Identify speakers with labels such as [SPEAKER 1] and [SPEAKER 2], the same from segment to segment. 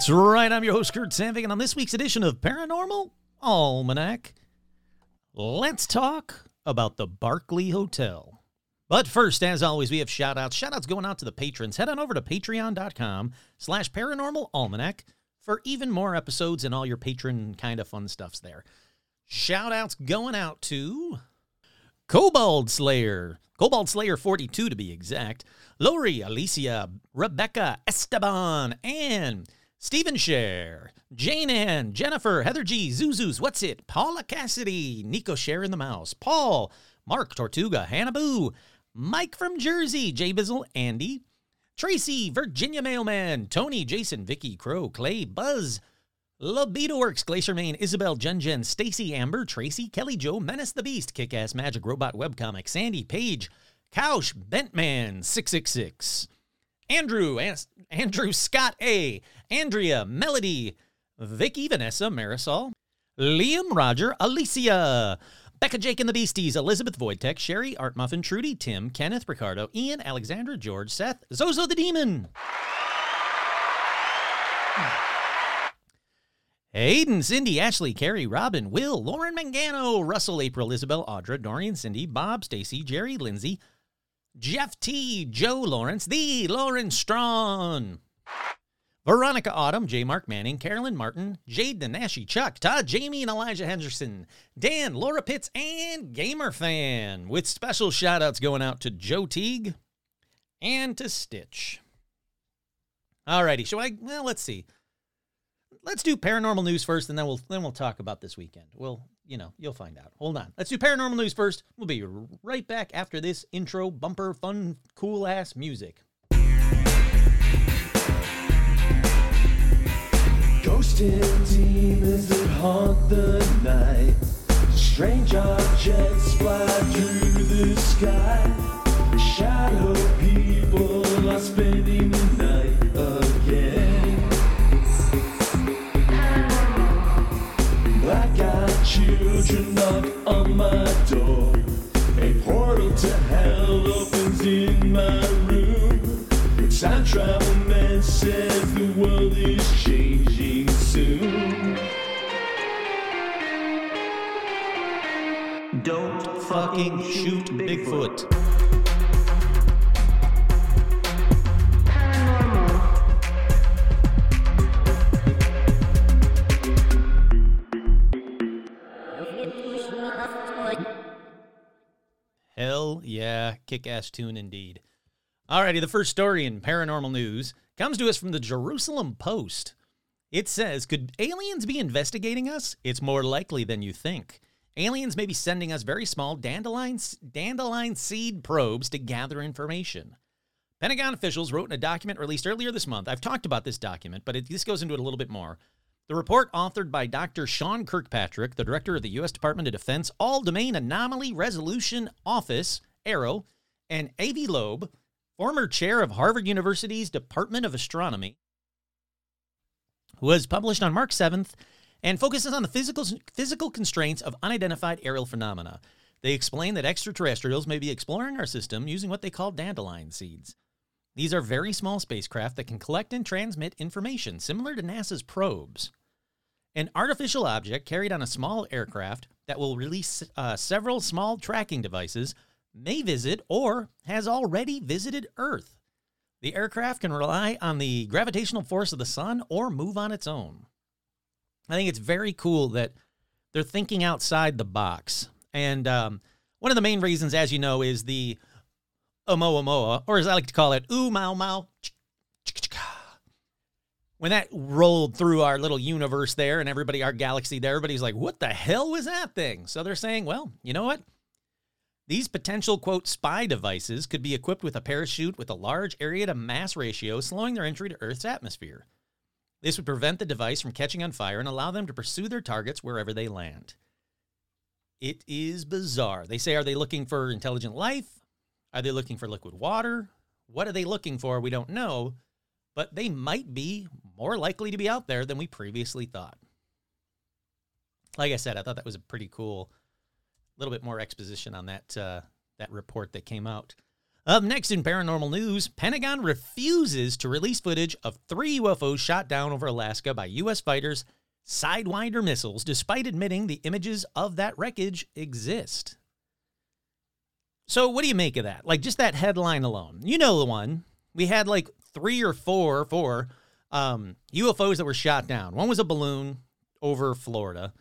[SPEAKER 1] That's right. I'm your host, Kurt Sandvig, and on this week's edition of Paranormal Almanac, let's talk about the Barclay Hotel. But first, as always, we have shout-outs. Shout-outs going out to the patrons. Head on over to patreon.com slash paranormal almanac for even more episodes and all your patron kind of fun stuffs there. Shout-outs going out to Cobalt Slayer, Cobalt Slayer 42 to be exact, Lori, Alicia, Rebecca, Esteban, Anne, Stephen Share, Jane Ann, Jennifer, Heather G, Zuzus, What's It, Paula Cassidy, Nico Share in the Mouse, Paul, Mark Tortuga, Hannah Boo, Mike from Jersey, Jay Bizzle, Andy, Tracy, Virginia Mailman, Tony, Jason, Vicky, Crow, Clay, Buzz, Libido Works, Glacier Main, Isabel, Jen Jen, Stacy, Amber, Tracy, Kelly Joe, Menace the Beast, Kick Ass Magic Robot Webcomic, Sandy, Page, Couch, Bentman, 666, Andrew, An- Andrew Scott A, Andrea, Melody, Vicky, Vanessa, Marisol, Liam, Roger, Alicia, Becca, Jake and the Beasties, Elizabeth Voidtech, Sherry, Art Muffin, Trudy, Tim, Kenneth, Ricardo, Ian, Alexandra, George, Seth, Zozo the Demon. Aiden, Cindy, Ashley, Carrie, Robin, Will, Lauren Mangano, Russell, April, Isabel, Audra, Dorian, Cindy, Bob, Stacy, Jerry, Lindsay, Jeff T, Joe Lawrence, the Lauren Strawn, Veronica Autumn, J. Mark Manning, Carolyn Martin, Jade Nanashi, Chuck, Todd, Jamie, and Elijah Henderson, Dan, Laura Pitts, and Gamer Fan, with special shout outs going out to Joe Teague and to Stitch. Alrighty, so I? Well, let's see let's do paranormal news first, and then we'll then we'll talk about this weekend. We'll you know you'll find out. Hold on. Let's do paranormal news first. We'll be right back after this intro bumper, fun, cool ass music.
[SPEAKER 2] Ghost and demons that haunt the night. Strange objects fly through the sky. Shadow people are spending children knock on my door. A portal to hell opens in my room. Time travel man says the world is changing soon.
[SPEAKER 1] Don't fucking shoot Bigfoot. Hell yeah, kick ass tune indeed. Alrighty, the first story in paranormal news comes to us from the Jerusalem Post. It says, Could aliens be investigating us? It's more likely than you think. Aliens may be sending us very small dandelion, dandelion seed probes to gather information. Pentagon officials wrote in a document released earlier this month. I've talked about this document, but it, this goes into it a little bit more. The report, authored by Dr. Sean Kirkpatrick, the director of the U.S. Department of Defense All Domain Anomaly Resolution Office, AARO, and Avi Loeb, former chair of Harvard University's Department of Astronomy, was published on March 7th and focuses on the physical, physical constraints of unidentified aerial phenomena. They explain that extraterrestrials may be exploring our system using what they call dandelion seeds. These are very small spacecraft that can collect and transmit information, similar to NASA's probes. An artificial object carried on a small aircraft that will release uh, several small tracking devices may visit or has already visited Earth. The aircraft can rely on the gravitational force of the sun or move on its own. I think it's very cool that they're thinking outside the box. And um, one of the main reasons, as you know, is the Oumuamua, or as I like to call it, Ooh Mau Mau. When that rolled through our little universe there and everybody, our galaxy there, everybody's like, what the hell was that thing? So they're saying, well, you know what? These potential, quote, spy devices could be equipped with a parachute with a large area to mass ratio, slowing their entry to Earth's atmosphere. This would prevent the device from catching on fire and allow them to pursue their targets wherever they land. It is bizarre. They say, are they looking for intelligent life? Are they looking for liquid water? What are they looking for? We don't know, but they might be more likely to be out there than we previously thought. Like I said, I thought that was a pretty cool, little bit more exposition on that uh, that report that came out. Up next in paranormal news, Pentagon refuses to release footage of three UFOs shot down over Alaska by U.S. fighters Sidewinder missiles, despite admitting the images of that wreckage exist. So, what do you make of that? Like, just that headline alone. You know the one. We had like three or four, four um, UFOs that were shot down. One was a balloon over Florida.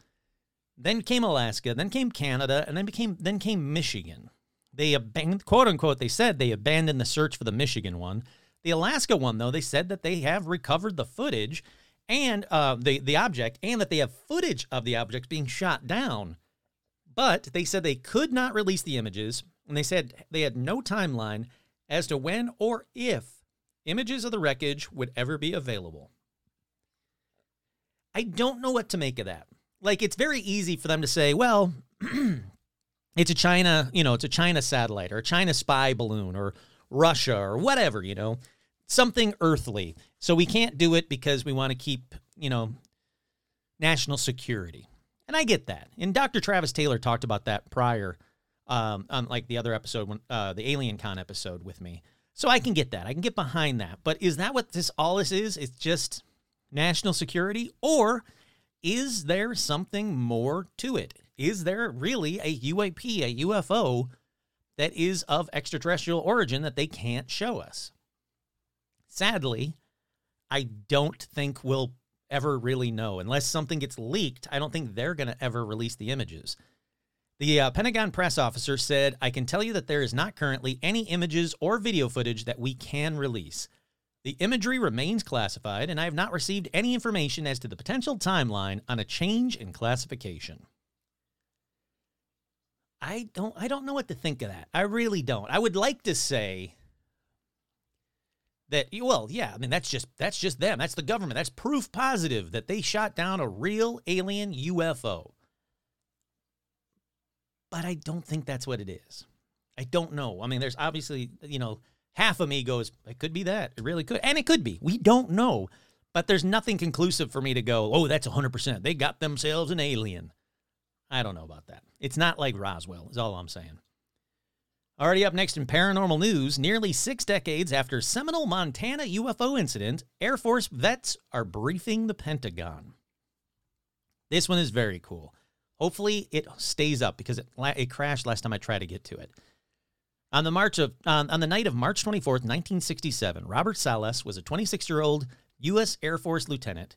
[SPEAKER 1] Then came Alaska. Then came Canada, and then became then came Michigan. They abandoned, quote unquote, they said they abandoned the search for the Michigan one. The Alaska one, though, they said that they have recovered the footage and uh, the the object, and that they have footage of the object being shot down. But they said they could not release the images, and they said they had no timeline as to when or if images of the wreckage would ever be available. I don't know what to make of that. Like, it's very easy for them to say, well, it's a China, you know, it's a China satellite or a China spy balloon or Russia or whatever, you know, something earthly. So we can't do it because we want to keep, you know, national security. And I get that. And Dr. Travis Taylor talked about that prior, um, on like the other episode, when, uh, the Alien Con episode with me. So I can get that. I can get behind that. But is that what this all this is? It's just national security? Or is there something more to it? Is there really a UAP, a UFO that is of extraterrestrial origin that they can't show us? Sadly, I don't think we'll ever really know. Unless something gets leaked, I don't think they're going to ever release the images. The uh, Pentagon press officer said, I can tell you that there is not currently any images or video footage that we can release. The imagery remains classified, and I have not received any information as to the potential timeline on a change in classification. I don't I don't know what to think of that. I really don't. I would like to say that well yeah i mean that's just that's just them that's the government that's proof positive that they shot down a real alien ufo but i don't think that's what it is. I don't know. I mean there's obviously you know half of me goes it could be that. It really could. And it could be. We don't know. But there's nothing conclusive for me to go oh that's 100% they got themselves an alien. I don't know about that. It's not like roswell is all i'm saying. Already up next in paranormal news, nearly six decades after seminal Montana UFO incident, Air Force vets are briefing the Pentagon. This one is very cool. Hopefully, it stays up because it, it crashed last time I tried to get to it. On the March of on the night of March 24th, 1967, Robert Salas was a 26-year-old U.S. Air Force lieutenant.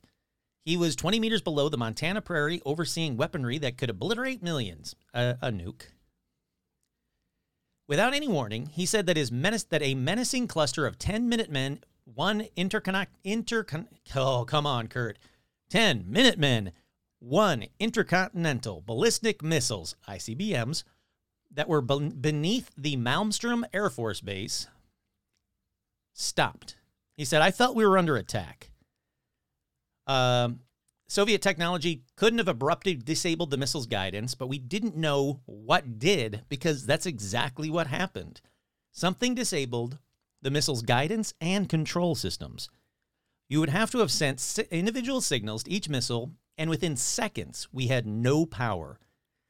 [SPEAKER 1] He was 20 meters below the Montana prairie, overseeing weaponry that could obliterate millions. a nuke. Without any warning, he said that his menace that a menacing cluster of 10 Minutemen, one interconnect intercon oh come on, Kurt. 10 Minutemen, one intercontinental ballistic missiles, ICBMs, that were beneath the Malmstrom Air Force Base stopped. He said, I felt we were under attack. Um, Soviet technology couldn't have abruptly disabled the missile's guidance, but we didn't know what did because that's exactly what happened. Something disabled the missile's guidance and control systems. You would have to have sent individual signals to each missile, and within seconds, we had no power.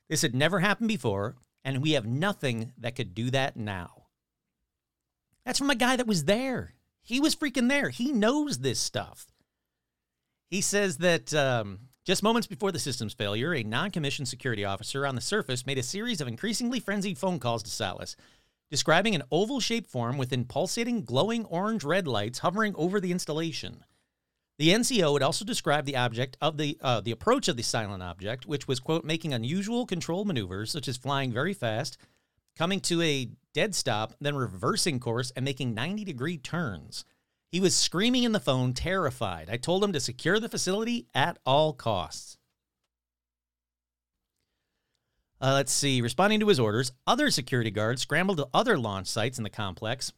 [SPEAKER 1] This had never happened before, and we have nothing that could do that now. That's from a guy that was there. He was freaking there. He knows this stuff. He says that um, just moments before the system's failure, a non commissioned security officer on the surface made a series of increasingly frenzied phone calls to Salas, describing an oval shaped form within pulsating, glowing orange red lights hovering over the installation. The NCO would also describe the object of the uh, the approach of the silent object, which was quote making unusual control maneuvers such as flying very fast, coming to a dead stop, then reversing course and making 90 degree turns. He was screaming in the phone, terrified. I told him to secure the facility at all costs. Uh, let's see. Responding to his orders, other security guards scrambled to other launch sites in the complex,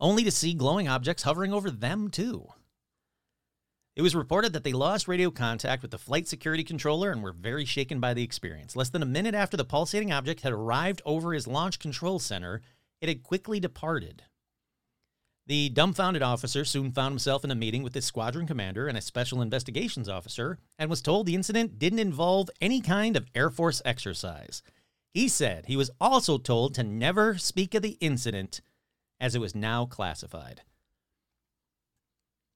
[SPEAKER 1] only to see glowing objects hovering over them, too. It was reported that they lost radio contact with the flight security controller and were very shaken by the experience. Less than a minute after the pulsating object had arrived over his launch control center, it had quickly departed. The dumbfounded officer soon found himself in a meeting with his squadron commander and a special investigations officer and was told the incident didn't involve any kind of Air Force exercise. He said he was also told to never speak of the incident as it was now classified.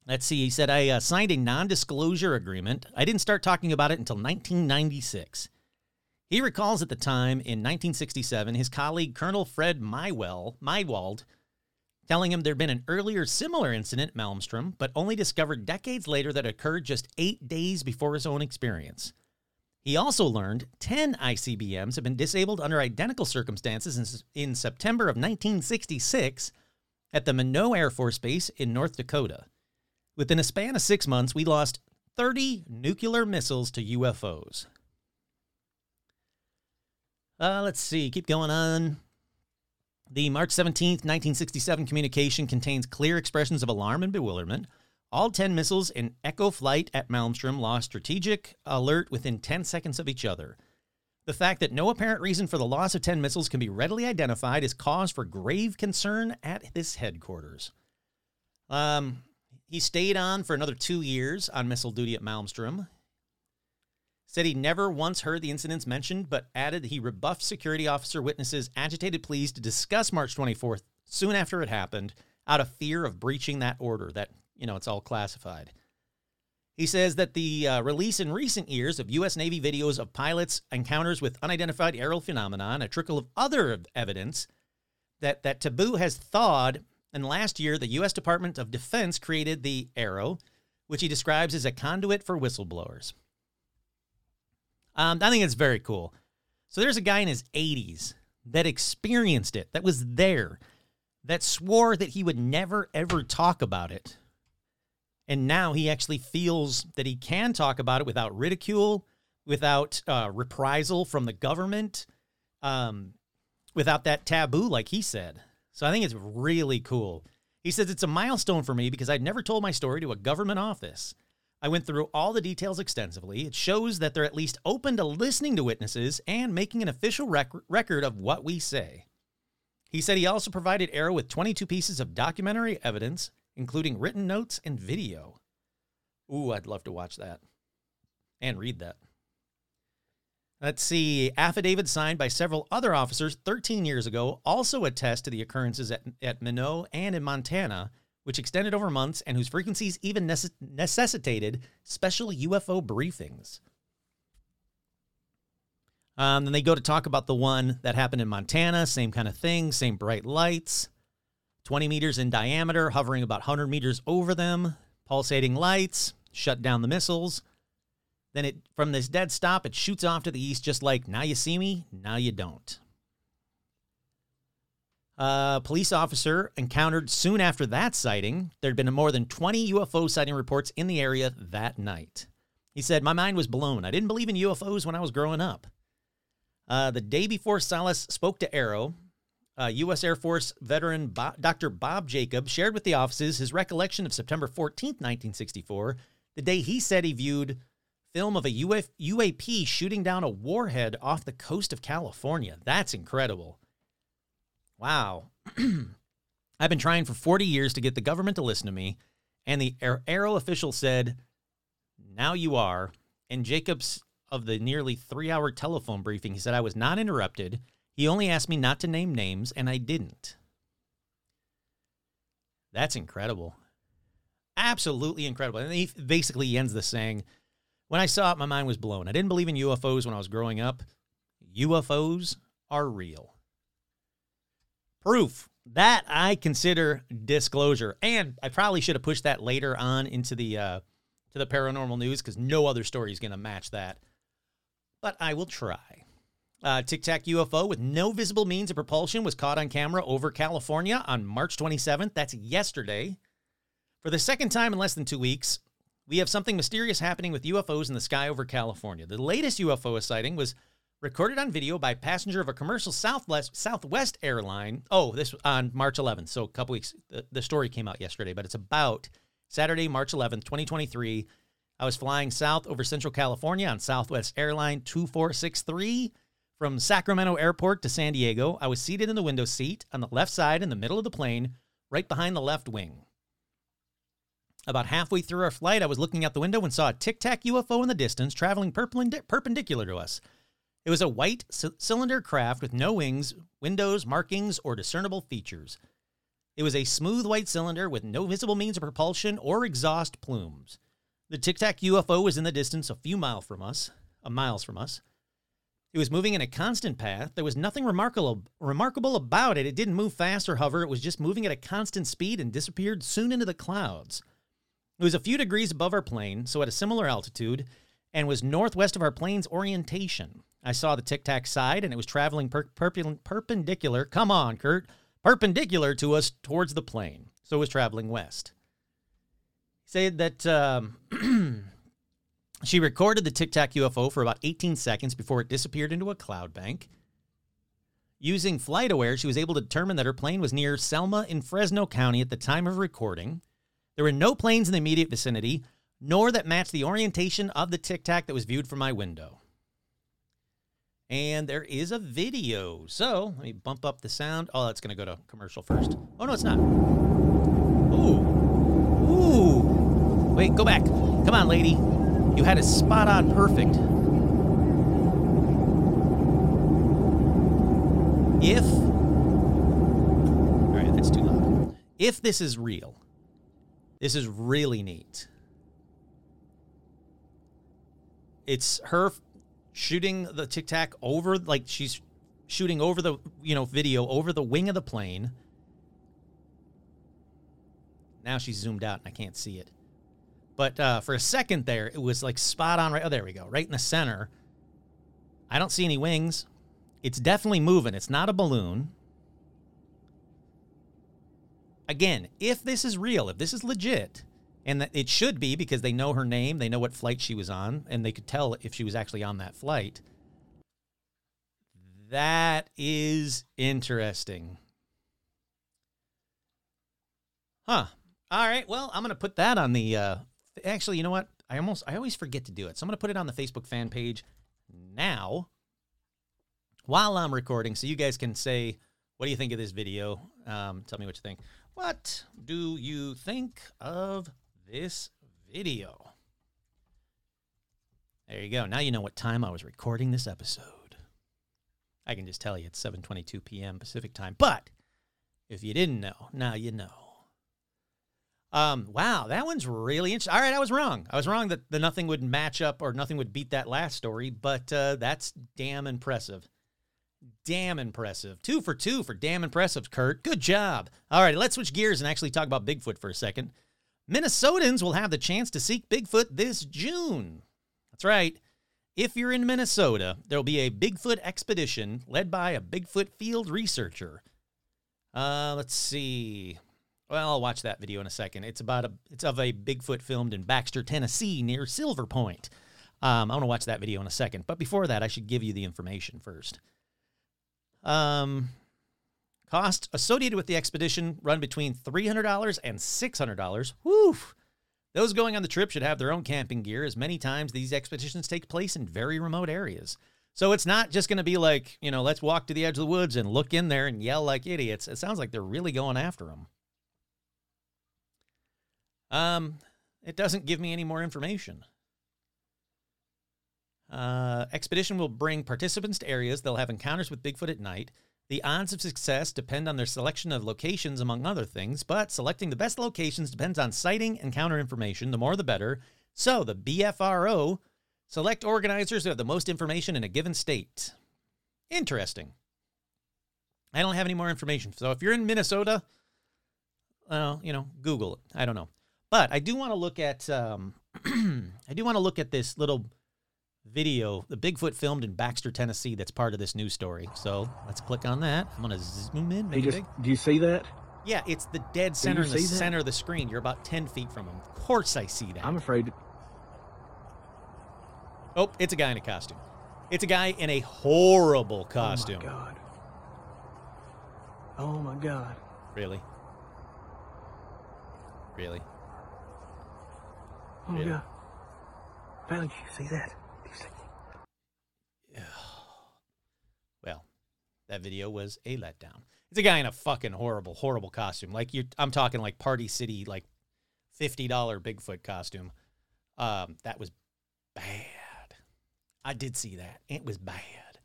[SPEAKER 1] Let's see, he said, I uh, signed a non disclosure agreement. I didn't start talking about it until 1996. He recalls at the time in 1967 his colleague Colonel Fred Mywell, Meiwald telling him there'd been an earlier similar incident, Malmstrom, but only discovered decades later that occurred just eight days before his own experience. He also learned 10 ICBMs have been disabled under identical circumstances in, in September of 1966 at the Minot Air Force Base in North Dakota. Within a span of six months, we lost 30 nuclear missiles to UFOs. Uh, let's see, keep going on. The March 17th, 1967 communication contains clear expressions of alarm and bewilderment. All 10 missiles in Echo flight at Malmstrom lost strategic alert within 10 seconds of each other. The fact that no apparent reason for the loss of 10 missiles can be readily identified is cause for grave concern at this headquarters. Um, he stayed on for another two years on missile duty at Malmstrom said he never once heard the incidents mentioned, but added he rebuffed security officer witnesses' agitated pleas to discuss March 24th soon after it happened out of fear of breaching that order that, you know, it's all classified. He says that the uh, release in recent years of U.S. Navy videos of pilots' encounters with unidentified aerial phenomenon, a trickle of other evidence that, that taboo has thawed. And last year, the U.S. Department of Defense created the AARO, which he describes as a conduit for whistleblowers. Um, I think it's very cool. So there's a guy in his 80s that experienced it, that was there, that swore that he would never, ever talk about it. And now he actually feels that he can talk about it without ridicule, without uh, reprisal from the government, um, without that taboo, like he said. So I think it's really cool. He says it's a milestone for me because I'd never told my story to a government office. I went through all the details extensively. It shows that they're at least open to listening to witnesses and making an official rec- record of what we say. He said he also provided AARO with 22 pieces of documentary evidence, including written notes and video. Ooh, I'd love to watch that and read that. Let's see. Affidavits signed by several other officers 13 years ago also attest to the occurrences at, at Minot and in Montana which extended over months and whose frequencies even necess- necessitated special UFO briefings. Um, then they go to talk about the one that happened in Montana, same kind of thing, same bright lights, 20 meters in diameter, hovering about 100 meters over them, pulsating lights, shut down the missiles. Then it from this dead stop, it shoots off to the east, just like now you see me, now you don't. A police officer encountered soon after that sighting. There'd been more than 20 UFO sighting reports in the area that night. He said, My mind was blown. I didn't believe in UFOs when I was growing up. Uh, the day before Salas spoke to AARO, uh, U.S. Air Force veteran Bo- Dr. Bob Jacob shared with the offices his recollection of September 14, 1964, the day he said he viewed film of a Uf- UAP shooting down a warhead off the coast of California. That's incredible. Wow. I've been trying for 40 years to get the government to listen to me, and the AARO official said, Now you are. And Jacobs, of the nearly three hour telephone briefing, he said, I was not interrupted. He only asked me not to name names, and I didn't. That's incredible. Absolutely incredible. And he basically ends the saying, When I saw it, my mind was blown. I didn't believe in UFOs when I was growing up. UFOs are real proof that I consider disclosure. And I probably should have pushed that later on into the uh, to the paranormal news because no other story is going to match that. But I will try. Uh, Tic Tac UFO with no visible means of propulsion was caught on camera over California on March 27th. That's yesterday. For the second time in less than two weeks, we have something mysterious happening with UFOs in the sky over California. The latest UFO sighting was recorded on video by a passenger of a commercial Southwest Southwest airline. Oh, this on March 11th, so a couple weeks. The, the story came out yesterday, but it's about Saturday, March 11th, 2023. I was flying south over Central California on Southwest Airline 2463 from Sacramento Airport to San Diego. I was seated in the window seat on the left side in the middle of the plane, right behind the left wing. About halfway through our flight, I was looking out the window and saw a tic tac UFO in the distance traveling perpendicular to us. It was a white c- cylinder craft with no wings, windows, markings, or discernible features. It was a smooth white cylinder with no visible means of propulsion or exhaust plumes. The Tic Tac UFO was in the distance a few miles from us, uh, miles from us. It was moving in a constant path. There was nothing remarkable remarkable about it. It didn't move fast or hover. It was just moving at a constant speed and disappeared soon into the clouds. It was a few degrees above our plane, so at a similar altitude, and was northwest of our plane's orientation. I saw the Tic Tac side, and it was traveling per- perp- perpendicular. Come on, Kurt, perpendicular to us towards the plane. So it was traveling west. He said that um, she recorded the Tic Tac UFO for about 18 seconds before it disappeared into a cloud bank. Using FlightAware, she was able to determine that her plane was near Selma in Fresno County at the time of recording. There were no planes in the immediate vicinity, nor that matched the orientation of the Tic Tac that was viewed from my window. And there is a video. So let me bump up the sound. Oh, that's going to go to commercial first. Oh, no, it's not. Ooh. Ooh. Wait, go back. Come on, lady. You had it spot on perfect. If. All right, that's too loud. If this is real, this is really neat. It's her shooting the tic tac over, like she's shooting over the, you know, video over the wing of the plane. Now she's zoomed out and I can't see it. But uh, for a second there, it was like spot on. Right, oh, there we go, right in the center. I don't see any wings. It's definitely moving. It's not a balloon. Again, if this is real, if this is legit, and it should be because they know her name, they know what flight she was on, and they could tell if she was actually on that flight. That is interesting. Huh. All right. Well, I'm going to put that on the uh, actually, you know what? I almost I always forget to do it. So I'm going to put it on the Facebook fan page now while I'm recording so you guys can say what do you think of this video? Um, tell me what you think. What do you think of this video? There you go. Now you know what time I was recording this episode. I can just tell you it's 7:22 p.m. Pacific time. But if you didn't know, now you know. Um, wow, that one's really interesting. All right, I was wrong. I was wrong that the nothing would match up or nothing would beat that last story, but uh, that's damn impressive. Damn impressive. Two for two for damn impressive, Kurt. Good job. All right, let's switch gears and actually talk about Bigfoot for a second. Minnesotans will have the chance to seek Bigfoot this June. That's right. If you're in Minnesota, there'll be a Bigfoot expedition led by a Bigfoot field researcher. Uh, let's see. Well, I'll watch that video in a second. It's about a it's of a Bigfoot filmed in Baxter, Tennessee, near Silver Point. Um, I want to watch that video in a second, but before that, I should give you the information first. Um, cost associated with the expedition run between three hundred dollars and six hundred dollars. Woo! Those going on the trip should have their own camping gear, as many times these expeditions take place in very remote areas. So it's not just going to be like, you know, let's walk to the edge of the woods and look in there and yell like idiots. It sounds like they're really going after them. Um, it doesn't give me any more information. Uh, expedition will bring participants to areas they'll have encounters with Bigfoot at night. The odds of success depend on their selection of locations, among other things, but selecting the best locations depends on sighting and encounter information. The more, the better. So, the BFRO select organizers who have the most information in a given state. Interesting. I don't have any more information. So, if you're in Minnesota, well, you know, Google it. I don't know. But I do want to look at um, I do want to look at this little video, the Bigfoot filmed in Baxter, Tennessee. That's part of this news story. So let's click on that. I'm gonna zoom in. Make
[SPEAKER 3] just, do you see that?
[SPEAKER 1] Yeah, it's the dead center in the center of the screen. You're about 10 feet from him. Of course I see that.
[SPEAKER 3] I'm afraid.
[SPEAKER 1] Oh, it's a guy in a costume. It's a guy in a horrible costume.
[SPEAKER 3] Oh my god. Oh my god.
[SPEAKER 1] Really? Really?
[SPEAKER 3] Oh my
[SPEAKER 1] Really?
[SPEAKER 3] god. Bailey, did you see that? Did you see-
[SPEAKER 1] Well, that video was a letdown. It's a guy in a fucking horrible, horrible costume. Like you, I'm talking like Party City, like fifty dollar Bigfoot costume. Um, that was bad. I did see that. It was bad.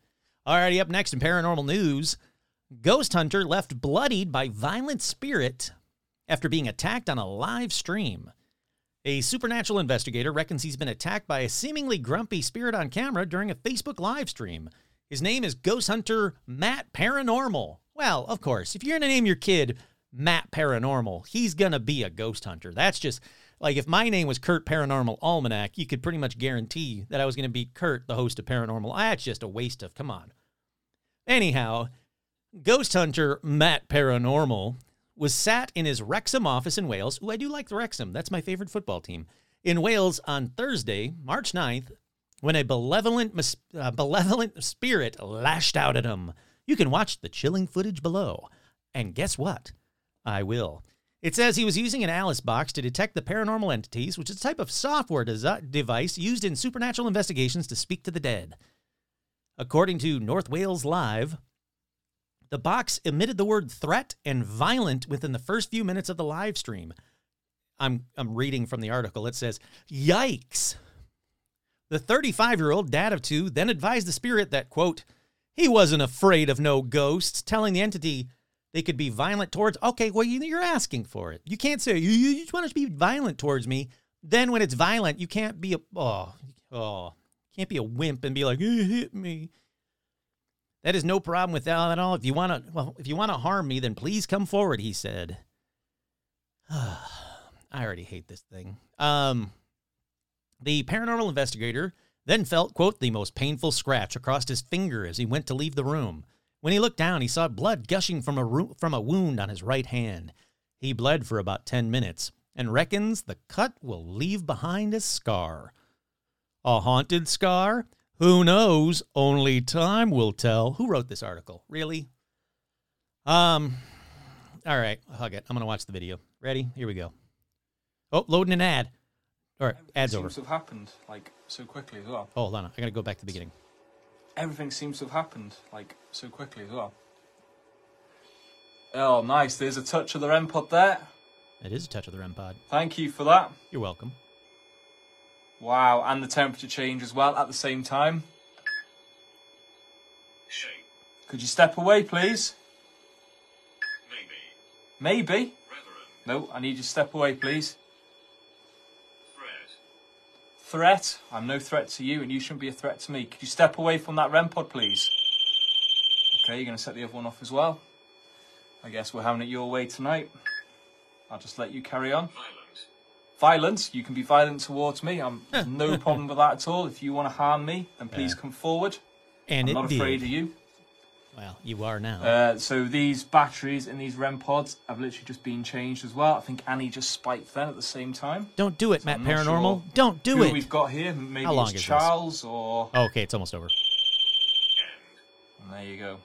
[SPEAKER 1] Alrighty, up next in paranormal news, ghost hunter left bloodied by violent spirit after being attacked on a live stream. A supernatural investigator reckons he's been attacked by a seemingly grumpy spirit on camera during a Facebook live stream. His name is Ghost Hunter Matt Paranormal. Well, of course, if you're going to name your kid Matt Paranormal, he's going to be a ghost hunter. That's just like if my name was Kurt Paranormal Almanac, you could pretty much guarantee that I was going to be Kurt, the host of Paranormal. Ah, That's just a waste of, come on. Anyhow, Ghost Hunter Matt Paranormal was sat in his Wrexham office in Wales. Ooh, I do like the Wrexham. That's my favorite football team. In Wales on Thursday, March 9th, when a malevolent, mis- uh, malevolent spirit lashed out at him. You can watch the chilling footage below. And guess what? I will. It says he was using an Alice box to detect the paranormal entities, which is a type of software desi- device used in supernatural investigations to speak to the dead. According to North Wales Live, the box emitted the word threat and violent within the first few minutes of the live stream. I'm, I'm reading from the article. It says, Yikes. The 35 year old dad of two then advised the spirit that, quote, he wasn't afraid of no ghosts, telling the entity they could be violent towards. Okay, well, you- you're asking for it. You can't say, you, you just want to be violent towards me. Then when it's violent, you can't be a, oh, oh, can't be a wimp and be like, "Eh, hit me. That is no problem with that at all. If you want to, well, if you want to harm me, then please come forward, he said. I already hate this thing. Um, the paranormal investigator then felt, quote, the most painful scratch across his finger as he went to leave the room. When he looked down, he saw blood gushing from a, ru- from a wound on his right hand. He bled for about 10 minutes and reckons the cut will leave behind a scar. A haunted scar? Who knows? Only time will tell. Who wrote this article? Really? Um, all right, hug it. I'm going to watch the video. Ready? Here we go. Oh, loading an ad. All right, ad's over.
[SPEAKER 4] seems to have happened like so quickly as well.
[SPEAKER 1] Oh, hold on. I got to go back to the beginning.
[SPEAKER 4] Everything seems to have happened like so quickly as well. Oh, nice. There's a touch of the REM pod there.
[SPEAKER 1] It is a touch of the REM pod.
[SPEAKER 4] Thank you for that.
[SPEAKER 1] You're welcome.
[SPEAKER 4] Wow, and the temperature change as well at the same time.
[SPEAKER 5] Shane,
[SPEAKER 4] Could you step away, please?
[SPEAKER 5] maybe.
[SPEAKER 4] Maybe.
[SPEAKER 5] Reverend,
[SPEAKER 4] No, I need you to step away, please.
[SPEAKER 5] Fred.
[SPEAKER 4] Threat? I'm no threat to you, and you shouldn't be a threat to me. Could you step away from that REM pod, please? Okay, you're going to set the other one off as well. I guess we're having it your way tonight. I'll just let you carry on.
[SPEAKER 5] Violent.
[SPEAKER 4] Violence, you can be violent towards me. I'm no problem with that at all. If you want to harm me, then please
[SPEAKER 1] Yeah.
[SPEAKER 4] come forward.
[SPEAKER 1] And
[SPEAKER 4] I'm
[SPEAKER 1] it
[SPEAKER 4] not
[SPEAKER 1] did.
[SPEAKER 4] afraid of you.
[SPEAKER 1] Well, you are now.
[SPEAKER 4] Uh, so these batteries in these REM pods have literally just been changed as well. I think Annie just spiked them at the same time.
[SPEAKER 1] Don't do it,
[SPEAKER 4] so
[SPEAKER 1] Matt
[SPEAKER 4] I'm
[SPEAKER 1] Paranormal.
[SPEAKER 4] sure
[SPEAKER 1] Don't do
[SPEAKER 4] Who
[SPEAKER 1] it.
[SPEAKER 4] we've got here? Maybe
[SPEAKER 1] How long
[SPEAKER 4] it's
[SPEAKER 1] is this?
[SPEAKER 4] Charles or.
[SPEAKER 1] Okay, it's almost over.
[SPEAKER 4] And there you go.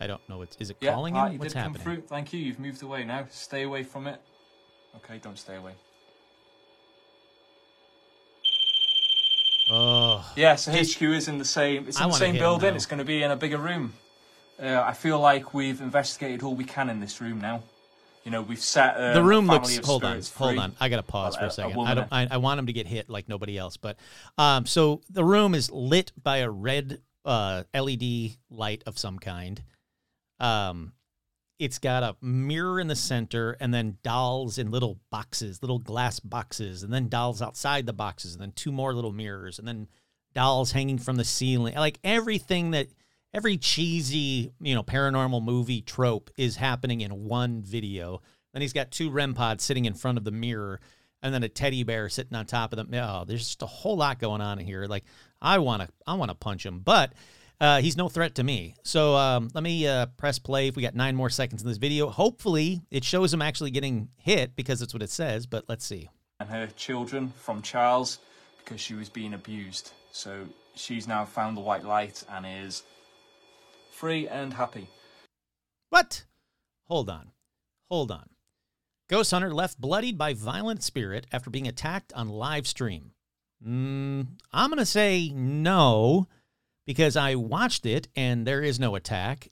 [SPEAKER 1] I don't know. It's, is it
[SPEAKER 4] Yeah,
[SPEAKER 1] calling
[SPEAKER 4] ah,
[SPEAKER 1] him? What's
[SPEAKER 4] did
[SPEAKER 1] happening?
[SPEAKER 4] come through. Thank you. You've moved away now. Stay away from it. Okay, don't stay away.
[SPEAKER 1] Oh,
[SPEAKER 4] Yeah, so
[SPEAKER 1] Just-
[SPEAKER 4] HQ is in the same. It's
[SPEAKER 1] I
[SPEAKER 4] in the
[SPEAKER 1] wanna
[SPEAKER 4] same
[SPEAKER 1] hit
[SPEAKER 4] building.
[SPEAKER 1] now.
[SPEAKER 4] It's going to be in a bigger room. Uh, I feel like we've investigated all we can in this room now. You know, we've set um,
[SPEAKER 1] the room
[SPEAKER 4] a
[SPEAKER 1] looks.
[SPEAKER 4] of
[SPEAKER 1] Hold on,
[SPEAKER 4] spirits
[SPEAKER 1] hold
[SPEAKER 4] free.
[SPEAKER 1] on. I gotta pause
[SPEAKER 4] Well,
[SPEAKER 1] for
[SPEAKER 4] a-
[SPEAKER 1] a
[SPEAKER 4] a
[SPEAKER 1] second. I
[SPEAKER 4] woman-
[SPEAKER 1] don't. I, I want him to get hit like nobody else. But um, so the room is lit by a red uh LED light of some kind. Um, it's got a mirror in the center, and then dolls in little boxes, little glass boxes, and then dolls outside the boxes, and then two more little mirrors, and then dolls hanging from the ceiling. Like everything that every cheesy, you know, paranormal movie trope is happening in one video. Then he's got two REM pods sitting in front of the mirror, and then a teddy bear sitting on top of them. Oh, there's just a whole lot going on in here. Like I want to, I want to punch him, but Uh, he's no threat to me. So um, let me uh, press play. If we got nine more seconds in this video, hopefully it shows him actually getting hit because that's what it says. But let's see.
[SPEAKER 4] and her children from Charles because she was being abused. So she's now found the white light and is free and happy.
[SPEAKER 1] What? Hold on. Hold on. Ghost Hunter left bloodied by violent spirit after being attacked on live stream. Mm, I'm going to say no because I watched it and there is no attack.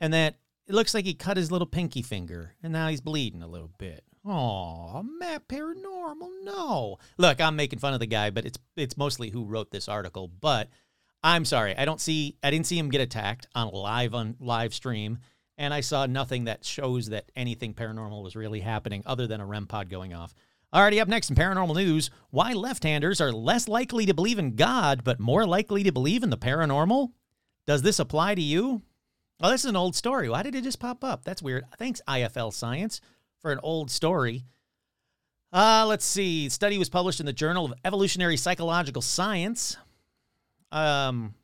[SPEAKER 1] And that it looks like he cut his little pinky finger and now he's bleeding a little bit. Oh, Matt Paranormal, no. Look, I'm making fun of the guy, but it's it's mostly who wrote this article. But I'm sorry, I don't see I didn't see him get attacked on live on live stream, and I saw nothing that shows that anything paranormal was really happening other than a REM pod going off. Alrighty, up next in paranormal news, why left-handers are less likely to believe in God but more likely to believe in the paranormal? Does this apply to you? Oh, this is an old story. Why did it just pop up? That's weird. Thanks, IFL Science, for an old story. Uh, let's see. Study was published in the Journal of Evolutionary Psychological Science. Um,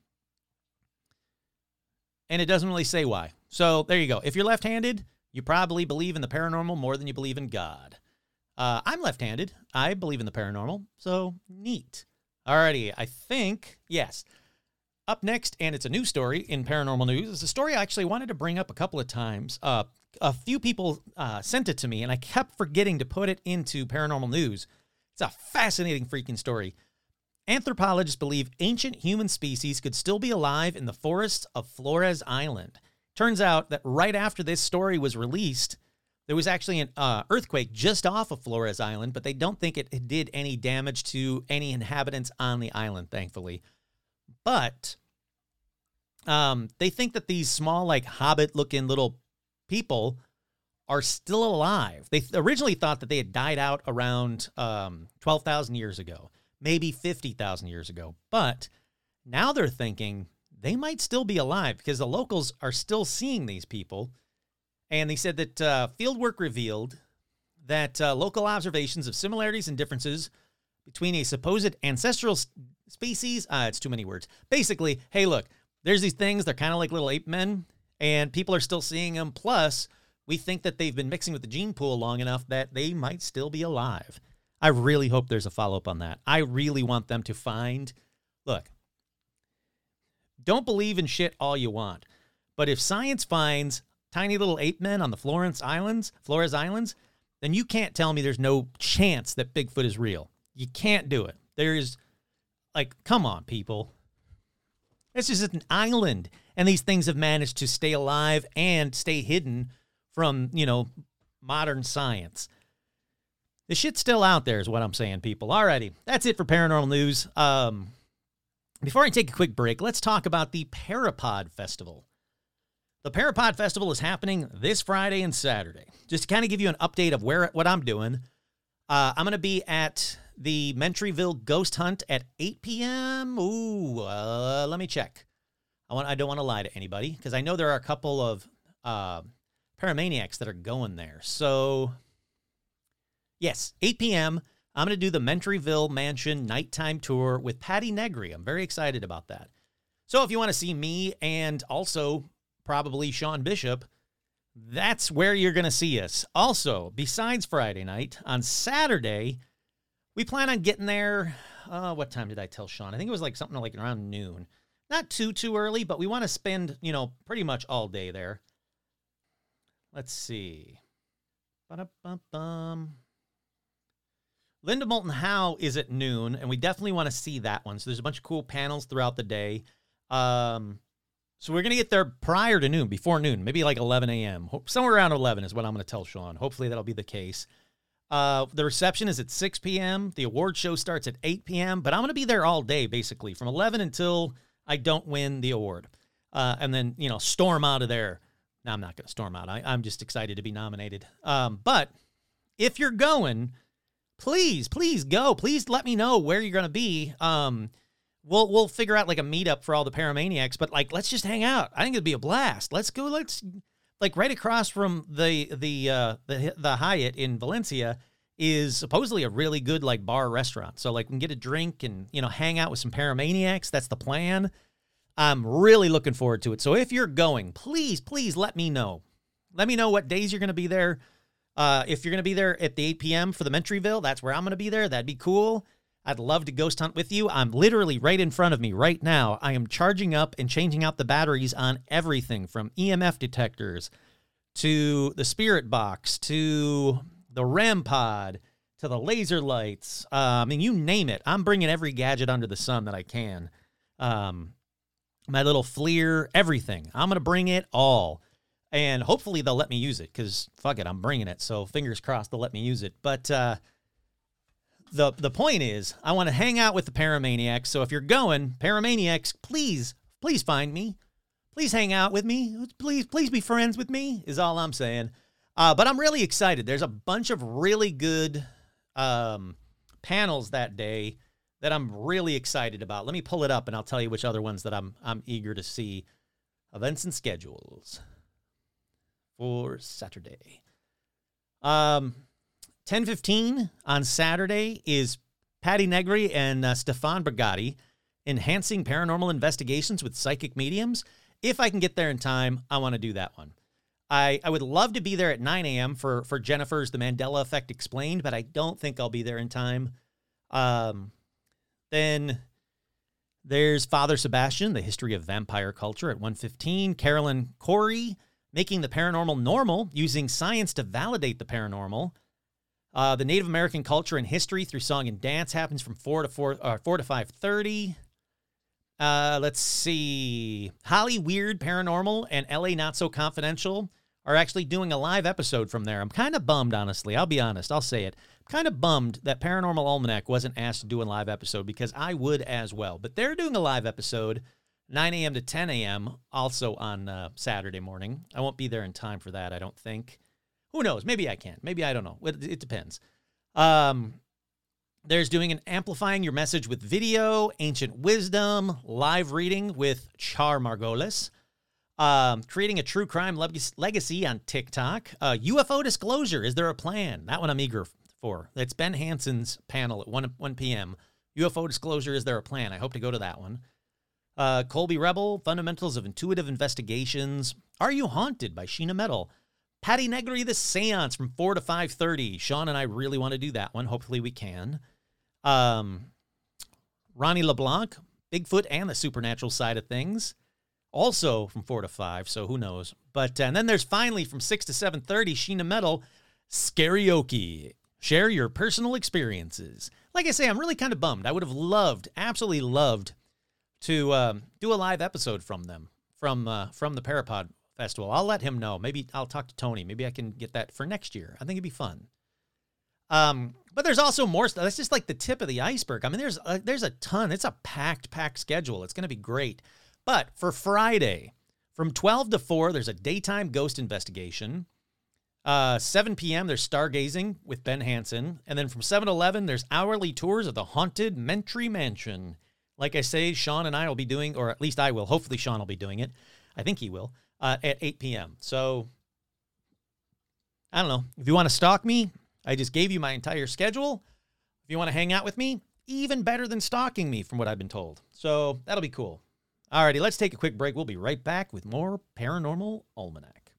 [SPEAKER 1] and it doesn't really say why. So there you go. If you're left handed, you probably believe in the paranormal more than you believe in God. Uh, I'm left handed. I believe in the paranormal. So neat. Alrighty. I think, yes. Up next, and it's a new story in paranormal news. It's a story I actually wanted to bring up a couple of times. Uh, a few people uh, sent it to me, and I kept forgetting to put it into paranormal news. It's a fascinating freaking story. Anthropologists believe ancient human species could still be alive in the forests of Flores Island. Turns out that right after this story was released, there was actually an uh, earthquake just off of Flores Island, but they don't think it, did any damage to any inhabitants on the island, thankfully. But um, they think that these small, like hobbit-looking little people are still alive. They th- originally thought that they had died out around um, 12,000 years ago, maybe 50,000 years ago. But now they're thinking they might still be alive because the locals are still seeing these people. And they said that uh, fieldwork revealed that uh, local observations of similarities and differences between a supposed ancestral species, uh, it's too many words. Basically, hey, look, there's these things, they're kind of like little ape men, and people are still seeing them. Plus, we think that they've been mixing with the gene pool long enough that they might still be alive. I really hope there's a follow up on that. I really want them to find. Look, don't believe in shit all you want, but if science finds tiny little ape men on the Florence Islands, Flores Islands, then you can't tell me there's no chance that Bigfoot is real. You can't do it. There's like, come on, people. This is an island, and these things have managed to stay alive and stay hidden from, you know, modern science. The shit's still out there, is what I'm saying, people. Alrighty, that's it for paranormal news. Um, before I take a quick break, let's talk about the Parapod Festival. The Parapod Festival is happening this Friday and Saturday. Just to kind of give you an update of where what I'm doing, uh, I'm going to be at the Mentryville Ghost Hunt at 8 p.m. Ooh, uh, let me check. I want I don't want to lie to anybody because I know there are a couple of uh, paramaniacs that are going there. So, yes, 8 p.m. I'm going to do the Mentryville Mansion nighttime tour with Patti Negri. I'm very excited about that. So, if you want to see me and also probably Sean Bishop, that's where you're going to see us. Also, besides Friday night, on Saturday, we plan on getting there. Uh, what time did I tell Sean? I think it was like something like around noon. Not too too early, but we want to spend you know pretty much all day there. Let's see. Ba-da-bum-bum. Linda Moulton Howe is at noon, and we definitely want to see that one. So there's a bunch of cool panels throughout the day. Um, so we're gonna get there prior to noon, before noon, maybe like 11 a.m. Somewhere around 11 is what I'm gonna tell Sean. Hopefully that'll be the case. Uh, the reception is at 6 p.m. The award show starts at 8 p.m. But I'm gonna be there all day, basically, from 11 until I don't win the award, uh, and then you know storm out of there. No, I'm not gonna storm out. I, I'm just excited to be nominated. Um, but if you're going, please, please go. Please let me know where you're gonna be. Um, we'll we'll figure out like a meetup for all the paramaniacs, but like let's just hang out. I think it'd be a blast. Let's go. Let's like right across from the the uh the the Hyatt in Valencia is supposedly a really good like bar restaurant. So like we can get a drink and you know hang out with some paramaniacs. That's the plan. I'm really looking forward to it. So if you're going, please, please let me know. Let me know what days you're going to be there. Uh, if you're going to be there at the 8 p.m. for the Mentryville, that's where I'm going to be there. That'd be cool. I'd love to ghost hunt with you. I'm literally right in front of me right now. I am charging up and changing out the batteries on everything from EMF detectors to the spirit box to the REM pod to the laser lights. Uh, I mean, you name it. I'm bringing every gadget under the sun that I can. Um, my little FLIR, everything. I'm going to bring it all. And hopefully they'll let me use it because fuck it, I'm bringing it. So fingers crossed they'll let me use it. But uh, the the point is, I want to hang out with the Paramaniacs. So if you're going, Paramaniacs, please, please find me. Please hang out with me. Please, please be friends with me. Is all I'm saying. Uh, but I'm really excited. There's a bunch of really good um, panels that day that I'm really excited about. Let me pull it up and I'll tell you which other ones that I'm I'm eager to see. Events and schedules for Saturday. Um, 10:15 on Saturday is Patti Negri and uh, Stefan Brigatti enhancing paranormal investigations with psychic mediums. If I can get there in time, I want to do that one. I, I would love to be there at 9 a.m. for for Jennifer's The Mandela Effect Explained, but I don't think I'll be there in time. Um, then there's Father Sebastian, The History of Vampire Culture at 1:15. Carolyn Corey, Making the Paranormal Normal, using science to validate the paranormal. Uh, the Native American culture and history through song and dance happens from four to four, uh, four to five thirty. Uh, let's see. Holly Weird Paranormal and LA Not So Confidential are actually doing a live episode from there. I'm kind of bummed, honestly. I'll be honest. I'll say it. I'm kind of bummed that Paranormal Almanac wasn't asked to do a live episode because I would as well. But they're doing a live episode, 9 a.m. to 10 a.m., also on uh, Saturday morning. I won't be there in time for that, I don't think. Who knows? Maybe I can. Maybe I don't know. It, it depends. Um, there's doing an amplifying your message with video, ancient wisdom, live reading with Char Margolis, um, creating a true crime legacy on TikTok. Uh, UFO disclosure. Is there a plan? That one I'm eager for. It's Ben Hansen's panel at 1, 1 p.m. UFO disclosure. Is there a plan? I hope to go to that one. Uh, Colby Rebel, Fundamentals of Intuitive Investigations. Are You Haunted by Sheena Metal. Patti Negri, The Seance from 4 to 5.30. Sean and I really want to do that one. Hopefully we can. Um, Ronnie LeBlanc, Bigfoot and the supernatural side of things. Also from 4 to 5, so who knows. But uh, and then there's finally from 6 to 7.30, Sheena Metal, Scarioke. Share your personal experiences. Like I say, I'm really kind of bummed. I would have loved, absolutely loved to um, do a live episode from them, from uh, from the Parapod Festival. I'll let him know. Maybe I'll talk to Tony. Maybe I can get that for next year. I think it'd be fun. Um, but there's also more stuff. That's just like the tip of the iceberg. I mean, there's a, there's a ton. It's a packed, packed schedule. It's going to be great. But for Friday, from 12 to 4, there's a daytime ghost investigation. Uh, 7 p.m., there's stargazing with Ben Hansen. And then from 7 to 11, there's hourly tours of the haunted Mentry Mansion. Like I say, Sean and I will be doing, or at least I will. Hopefully, Sean will be doing it. I think he will uh, at 8 p.m. So I don't know. If you want to stalk me, I just gave you my entire schedule. If you want to hang out with me, even better than stalking me, from what I've been told. So that'll be cool. Alrighty, let's take a quick break. We'll be right back with more Paranormal Almanac.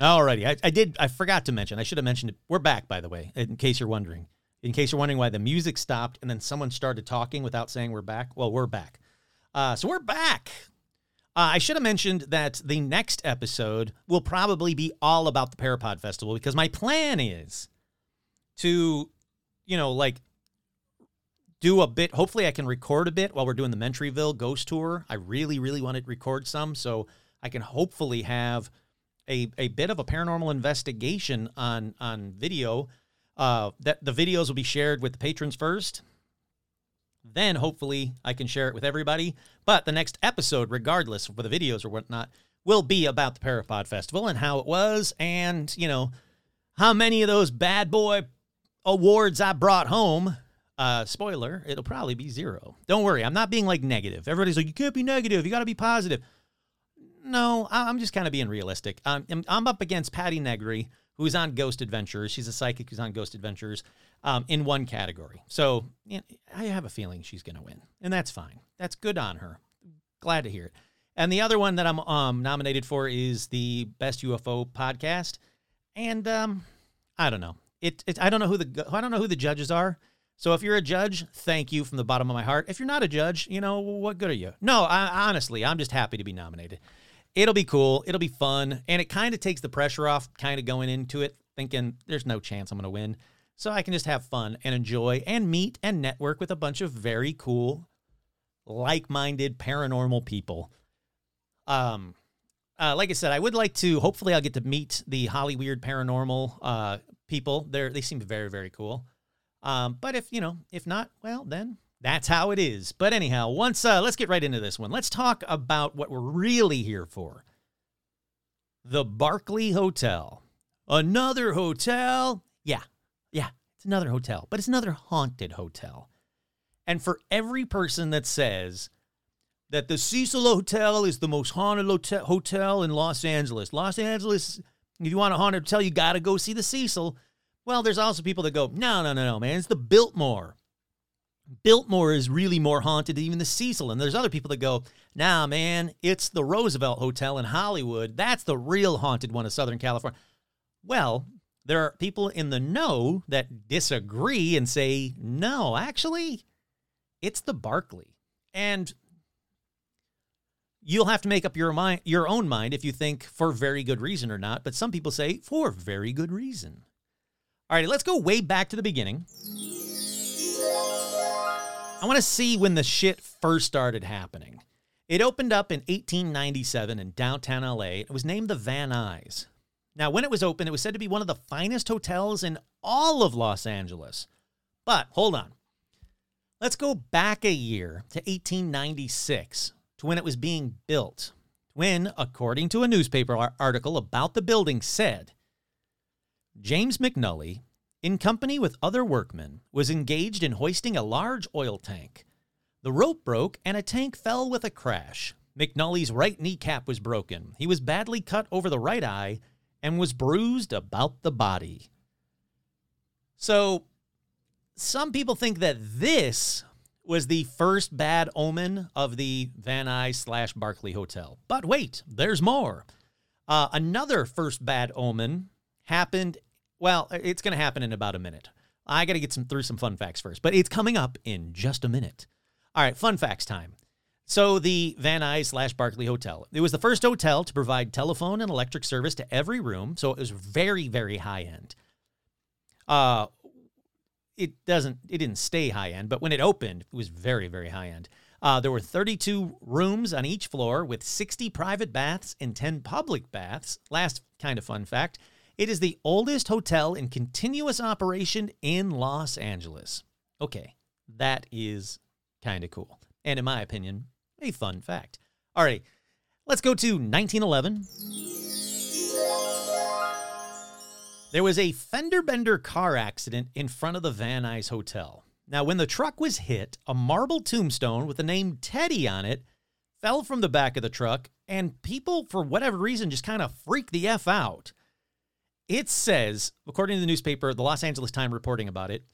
[SPEAKER 1] Alrighty, I, I did. I forgot to mention. I should have mentioned it. We're back, by the way, in case you're wondering. In case you're wondering why the music stopped and then someone started talking without saying we're back. Well, we're back. Uh, so we're back. Uh, I should have mentioned that the next episode will probably be all about the Parapod Festival because my plan is to, you know, like do a bit. Hopefully, I can record a bit while we're doing the Mentryville Ghost Tour. I really, really want to record some so I can hopefully have a, a bit of a paranormal investigation on on video. Uh, that the videos will be shared with the patrons first. Then hopefully I can share it with everybody. But the next episode, regardless of the videos or whatnot, will be about the Parapod Festival and how it was, and you know how many of those bad boy awards I brought home. Uh, spoiler, it'll probably be zero. Don't worry, I'm not being like negative. Everybody's like, you can't be negative. You got to be positive. No, I'm just kind of being realistic. I'm- I'm up against Patti Negri, who's on Ghost Adventures. She's a psychic who's on Ghost Adventures um, in one category. So you know, I have a feeling she's going to win, and that's fine. That's good on her. Glad to hear it. And the other one that I'm um, nominated for is the Best UFO Podcast, and um, I don't know. It, it I don't know who the I don't know who the judges are. So if you're a judge, thank you from the bottom of my heart. If you're not a judge, you know what good are you? No, I, honestly, I'm just happy to be nominated. It'll be cool. It'll be fun, and it kind of takes the pressure off. Kind of going into it thinking there's no chance I'm going to win, so I can just have fun and enjoy and meet and network with a bunch of very cool, like-minded paranormal people. Um, uh, like I said, I would like to. Hopefully, I'll get to meet the Holly Weird Paranormal uh, people. They they seem very very cool. Um, but if you know, if not, well, then that's how it is. But anyhow, once uh, let's get right into this one. Let's talk about what we're really here for. The Barclay Hotel. Another hotel? Yeah, yeah, it's another hotel, but it's another haunted hotel. And for every person that says that the Cecil Hotel is the most haunted hotel- in Los Angeles, Los Angeles, if you want a haunted hotel, you got to go see the Cecil. Well, there's also people that go, no, no, no, no, man, it's the Biltmore. Biltmore is really more haunted than even the Cecil. And there's other people that go, nah, man, it's the Roosevelt Hotel in Hollywood. That's the real haunted one of Southern California. Well, there are people in the know that disagree and say, no, actually, it's the Barclay. And you'll have to make up your mind your own mind if you think for very good reason or not, but some people say for very good reason. All right, let's go way back to the beginning. I want to see when the shit first started happening. It opened up in 1897 in downtown LA. It was named the Van Nuys. Now, when it was open, it was said to be one of the finest hotels in all of Los Angeles. But hold on. Let's go back a year to 1896 to when it was being built. When, according to a newspaper article about the building, said James McNally in company with other workmen, was engaged in hoisting a large oil tank. The rope broke and a tank fell with a crash. McNally's right kneecap was broken. He was badly cut over the right eye and was bruised about the body. So, some people think that this was the first bad omen of the Van Nuys slash Barclay Hotel. But wait, there's more. Uh, another first bad omen happened well, it's going to happen in about a minute. I got to get some through some fun facts first, but it's coming up in just a minute. All right, fun facts time. So the Van Nuys slash Barclay Hotel. It was the first hotel to provide telephone and electric service to every room, so it was very, very high end. Uh, it doesn't, it didn't stay high end, but when it opened, it was very, very high end. Uh, there were 32 rooms on each floor with 60 private baths and 10 public baths. Last kind of fun fact it is the oldest hotel in continuous operation in Los Angeles. Okay, that is kind of cool. And in my opinion, a fun fact. All right, let's go to 1911. There was a fender bender car accident in front of the Van Nuys Hotel. Now, when the truck was hit, a marble tombstone with the name Teddy on it fell from the back of the truck, and people, for whatever reason, just kind of freaked the F out. It says, according to the newspaper, the Los Angeles Times reporting about it,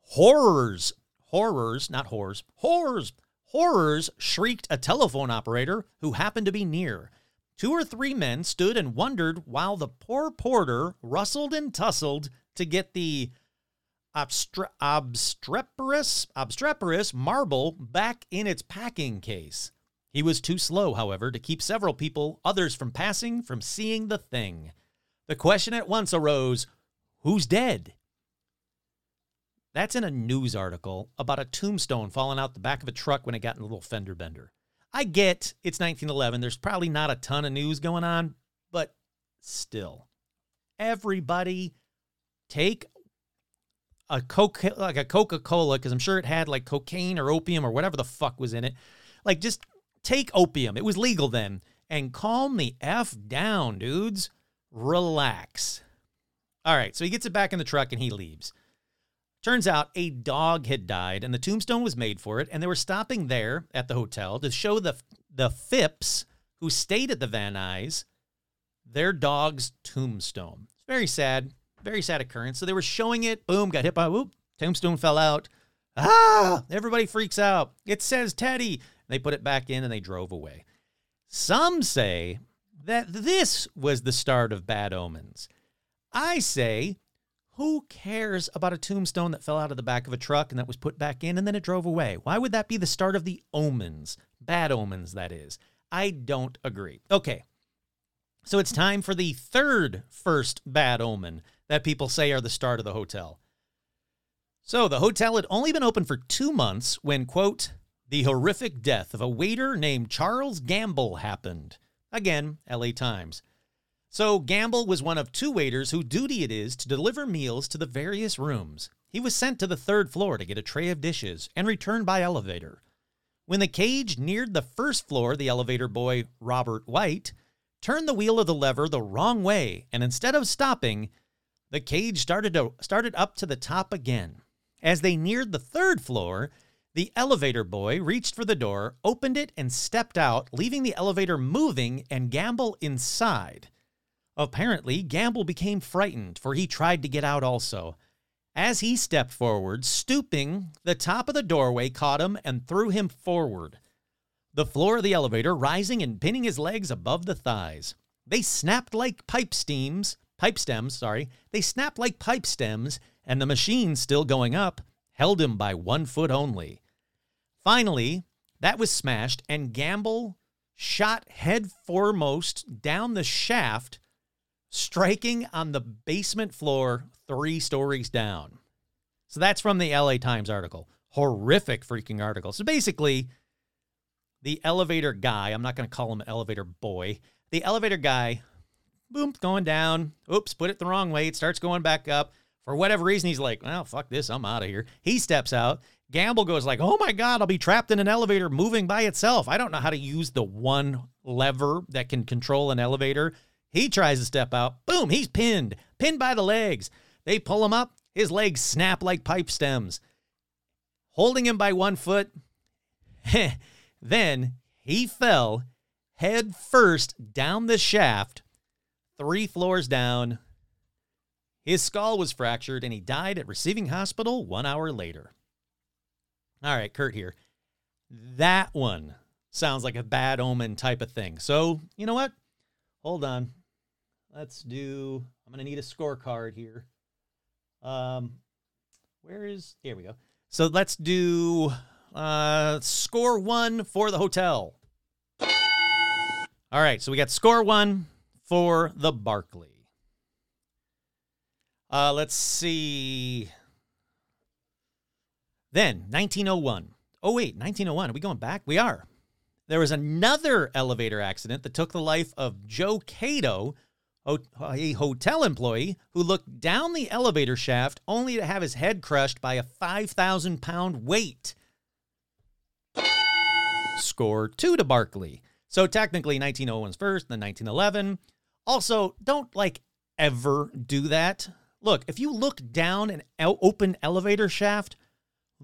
[SPEAKER 1] horrors, horrors, not horrors, horrors, horrors shrieked a telephone operator who happened to be near. Two or three men stood and wondered while the poor porter rustled and tussled to get the obstre- obstreperous, obstreperous marble back in its packing case. He was too slow, however, to keep several people, others from passing, from seeing the thing. The question at once arose who's dead? That's in a news article about a tombstone falling out the back of a truck when it got in a little fender bender. I get it's 1911. There's probably not a ton of news going on, but still, everybody take a coke like a Coca Cola because I'm sure it had like cocaine or opium or whatever the fuck was in it. Like just take opium. It was legal then, and calm the f down, dudes relax. All right, so he gets it back in the truck and he leaves. Turns out a dog had died and the tombstone was made for it, and they were stopping there at the hotel to show the the Phipps who stayed at the Van Nuys their dog's tombstone. It's Very sad. Very sad occurrence. So they were showing it. Boom, got hit by whoop. Tombstone fell out. Ah! Everybody freaks out. It says Teddy. They put it back in and they drove away. Some say that this was the start of bad omens. I say, who cares about a tombstone that fell out of the back of a truck and that was put back in and then it drove away? Why would that be the start of the omens? Bad omens, that is. I don't agree. Okay. So it's time for the third first bad omen that people say are the start of the hotel. So the hotel had only been open for two months when, quote, the horrific death of a waiter named Charles Gamble happened. Again, LA Times. So Gamble was one of two waiters whose duty it is to deliver meals to the various rooms. He was sent to the third floor to get a tray of dishes and returned by elevator. When the cage neared the first floor, the elevator boy, Robert White, turned the wheel of the lever the wrong way, and instead of stopping, the cage started, to, started up to the top again. As they neared the third floor, the elevator boy reached for the door, opened it, and stepped out, leaving the elevator moving and Gamble inside. Apparently, Gamble became frightened, for he tried to get out also. As he stepped forward, stooping, the top of the doorway caught him and threw him forward. The floor of the elevator rising and pinning his legs above the thighs. They snapped like pipe steams, pipe stems, sorry. They snapped like pipe stems, and the machine still going up held him by one foot only. Finally, that was smashed, and Gamble shot head foremost down the shaft, striking on the basement floor three stories down. So that's from the LA Times article. Horrific freaking article. So basically, the elevator guy, I'm not going to call him elevator boy, the elevator guy, boom, going down. Oops, put it the wrong way. It starts going back up. For whatever reason, he's like, well, fuck this. I'm out of here. He steps out. Gamble goes like, oh my God, I'll be trapped in an elevator moving by itself. I don't know how to use the one lever that can control an elevator. He tries to step out. Boom, he's pinned, pinned by the legs. They pull him up. His legs snap like pipe stems. Holding him by one foot. then he fell head first down the shaft, three floors down. His skull was fractured and he died at receiving hospital one hour later. All right, Kurt here. That one sounds like a bad omen type of thing. So, you know what? Hold on. Let's do, I'm going to need a scorecard here. Um, where is, here we go. So let's do uh, score one for the hotel. All right, so we got score one for the Barclay. Uh, let's see. Then 1901. Oh, wait, 1901. Are we going back? We are. There was another elevator accident that took the life of Joe Cato, a hotel employee who looked down the elevator shaft only to have his head crushed by a 5,000 pound weight. Score two to Barclay. So technically 1901's first, then 1911. Also, don't like ever do that. Look, if you look down an open elevator shaft,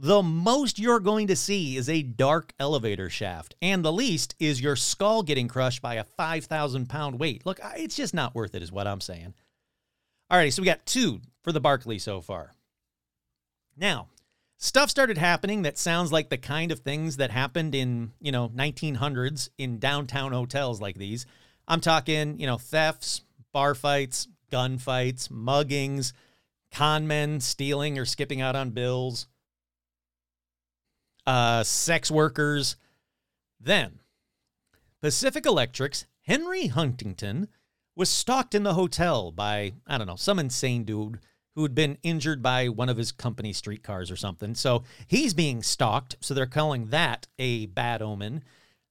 [SPEAKER 1] the most you're going to see is a dark elevator shaft, and the least is your skull getting crushed by a 5,000 pound weight. Look, it's just not worth it, is what I'm saying. Alrighty, so we got two for the Barclay so far. Now, stuff started happening that sounds like the kind of things that happened in, you know, 1900s in downtown hotels like these. I'm talking, you know, thefts, bar fights, gunfights, muggings, con men stealing or skipping out on bills, uh, sex workers. Then, Pacific Electric's Henry Huntington was stalked in the hotel by, I don't know, some insane dude who had been injured by one of his company streetcars or something. So he's being stalked. So they're calling that a bad omen.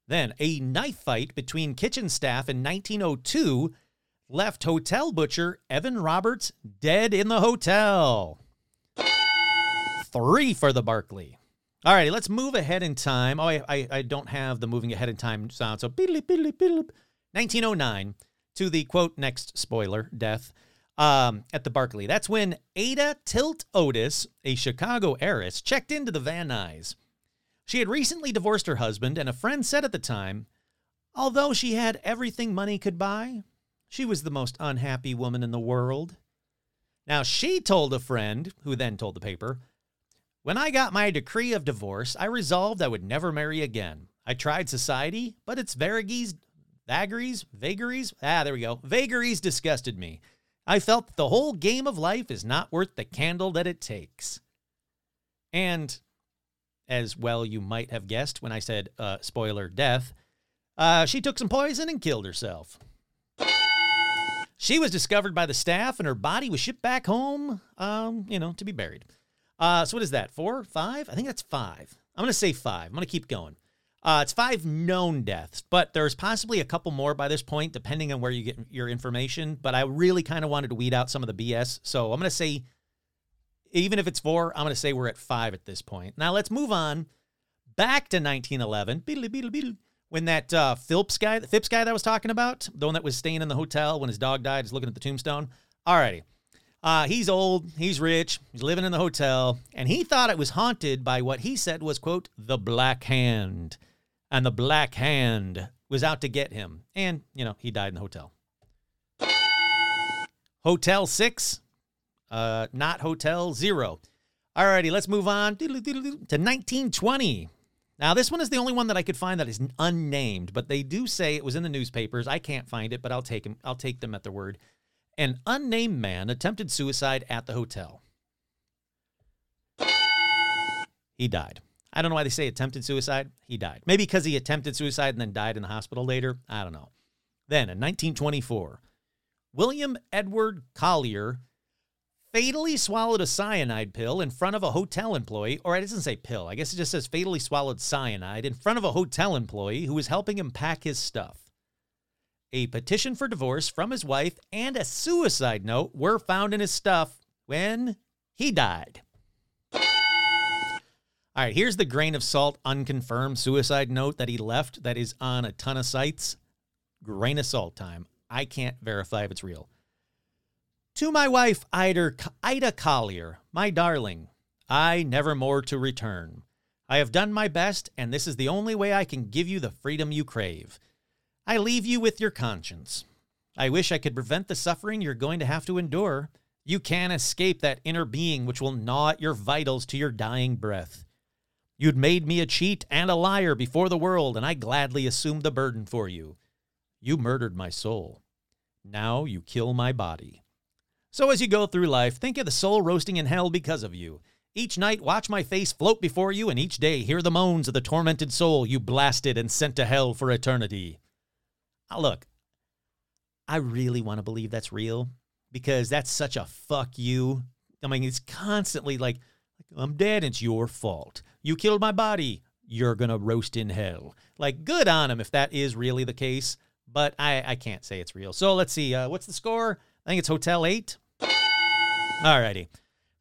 [SPEAKER 1] Then, a knife fight between kitchen staff in 1902 left hotel butcher Evan Roberts dead in the hotel. Three for the Barclay. All righty, let's move ahead in time. Oh, I, I, I don't have the moving ahead in time sound. So, 1909 to the quote next spoiler death um, at the Barclay. That's when Ada Tilt Otis, a Chicago heiress, checked into the Van Nuys. She had recently divorced her husband, and a friend said at the time, although she had everything money could buy, she was the most unhappy woman in the world. Now, she told a friend, who then told the paper, When I got my decree of divorce, I resolved I would never marry again. I tried society, but its vagaries, vagaries, vagaries, ah, there we go, vagaries disgusted me. I felt the whole game of life is not worth the candle that it takes. And as well you might have guessed when I said, uh, spoiler, death, uh, she took some poison and killed herself. She was discovered by the staff and her body was shipped back home, um, you know, to be buried. Uh, so what is that? Four? Five? I think that's five. I'm going to say five. I'm going to keep going. Uh, it's five known deaths, but there's possibly a couple more by this point, depending on where you get your information. But I really kind of wanted to weed out some of the BS. So I'm going to say, even if it's four, I'm going to say we're at five at this point. Now let's move on back to 1911. Beedle, beedle, beedle when that uh, Phillips guy, the Phipps guy that I was talking about, the one that was staying in the hotel when his dog died, is looking at the tombstone. Alrighty. Uh, he's old, he's rich, he's living in the hotel, and he thought it was haunted by what he said was, quote, the Black Hand. And the Black Hand was out to get him. And, you know, he died in the hotel. Hotel 6, uh, not Hotel 0. Alrighty, let's move on to 1920. Now, this one is the only one that I could find that is unnamed, but they do say it was in the newspapers. I can't find it, but I'll take them. I'll take them at their word. An unnamed man attempted suicide at the hotel. He died. I don't know why they say attempted suicide. He died. Maybe because he attempted suicide and then died in the hospital later. I don't know. Then in 1924, William Edward Collier fatally swallowed a cyanide pill in front of a hotel employee, or it doesn't say pill, I guess it just says fatally swallowed cyanide in front of a hotel employee who was helping him pack his stuff. A petition for divorce from his wife and a suicide note were found in his stuff when he died. All right, here's the grain of salt unconfirmed suicide note that he left that is on a ton of sites. Grain of salt time. I can't verify if it's real. To my wife, Ida, Ida Collier, my darling, I never more to return. I have done my best, and this is the only way I can give you the freedom you crave. I leave you with your conscience. I wish I could prevent the suffering you're going to have to endure. You can't escape that inner being which will gnaw at your vitals to your dying breath. You'd made me a cheat and a liar before the world, and I gladly assumed the burden for you. You murdered my soul. Now you kill my body. So as you go through life, think of the soul roasting in hell because of you. Each night, watch my face float before you, and each day, hear the moans of the tormented soul you blasted and sent to hell for eternity. Look, I really want to believe that's real because that's such a fuck you. I mean, it's constantly like, I'm dead, it's your fault. You killed my body, you're going to roast in hell. Like, good on him if that is really the case, but I, I can't say it's real. So let's see, uh, what's the score? I think it's Hotel 8. Alrighty.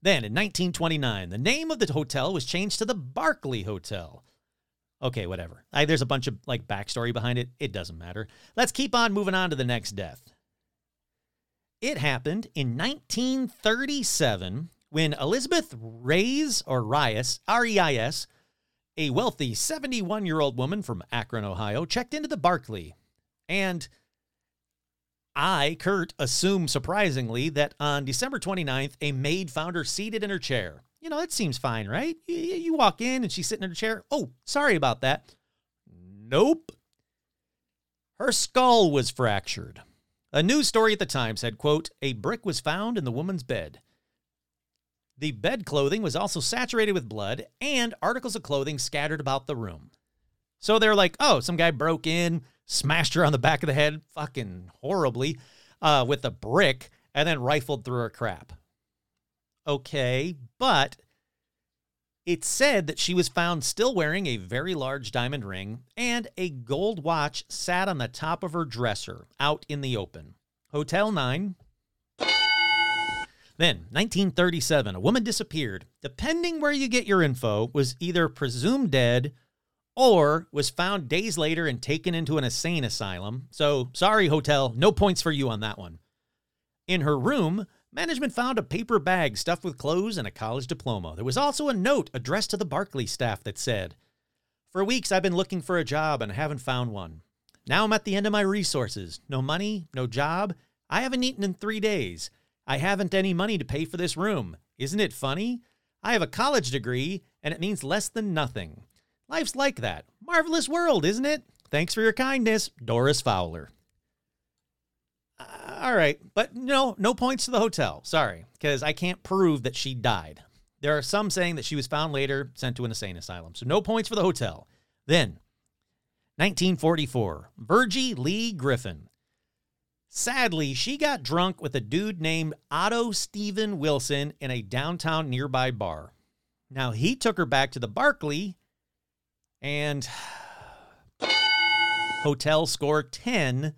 [SPEAKER 1] Then in 1929, the name of the hotel was changed to the Barclay Hotel. Okay, whatever. I, there's a bunch of like backstory behind it. It doesn't matter. Let's keep on moving on to the next death. It happened in 1937 when Elizabeth Reyes or Rias, R E I S, a wealthy 71 year old woman from Akron, Ohio, checked into the Barclay. And I, Kurt, assume surprisingly that on December 29th, a maid found her seated in her chair. You know, that seems fine, right? You, you walk in and she's sitting in her chair. Oh, sorry about that. Nope. Her skull was fractured. A news story at the time said, quote, a brick was found in the woman's bed. The bed clothing was also saturated with blood and articles of clothing scattered about the room. So they're like, oh, some guy broke in, smashed her on the back of the head fucking horribly uh, with a brick and then rifled through her crap. Okay, but it said that she was found still wearing a very large diamond ring and a gold watch sat on the top of her dresser out in the open. Hotel 9. Then, 1937, a woman disappeared. Depending where you get your info, was either presumed dead or was found days later and taken into an insane asylum. So, sorry, hotel, no points for you on that one. In her room, management found a paper bag stuffed with clothes and a college diploma. There was also a note addressed to the Barclay staff that said, For weeks I've been looking for a job and haven't found one. Now I'm at the end of my resources. No money, no job. I haven't eaten in three days. I haven't any money to pay for this room. Isn't it funny? I have a college degree, and it means less than nothing. Life's like that. Marvelous world, isn't it? Thanks for your kindness, Doris Fowler. All right, but no, no points to the hotel. Sorry, because I can't prove that she died. There are some saying that she was found later, sent to an insane asylum. So no points for the hotel. Then, 1944, Virgie Lee Griffin. Sadly, she got drunk with a dude named Otto Stephen Wilson in a downtown nearby bar. Now, he took her back to the Barclay and hotel score 10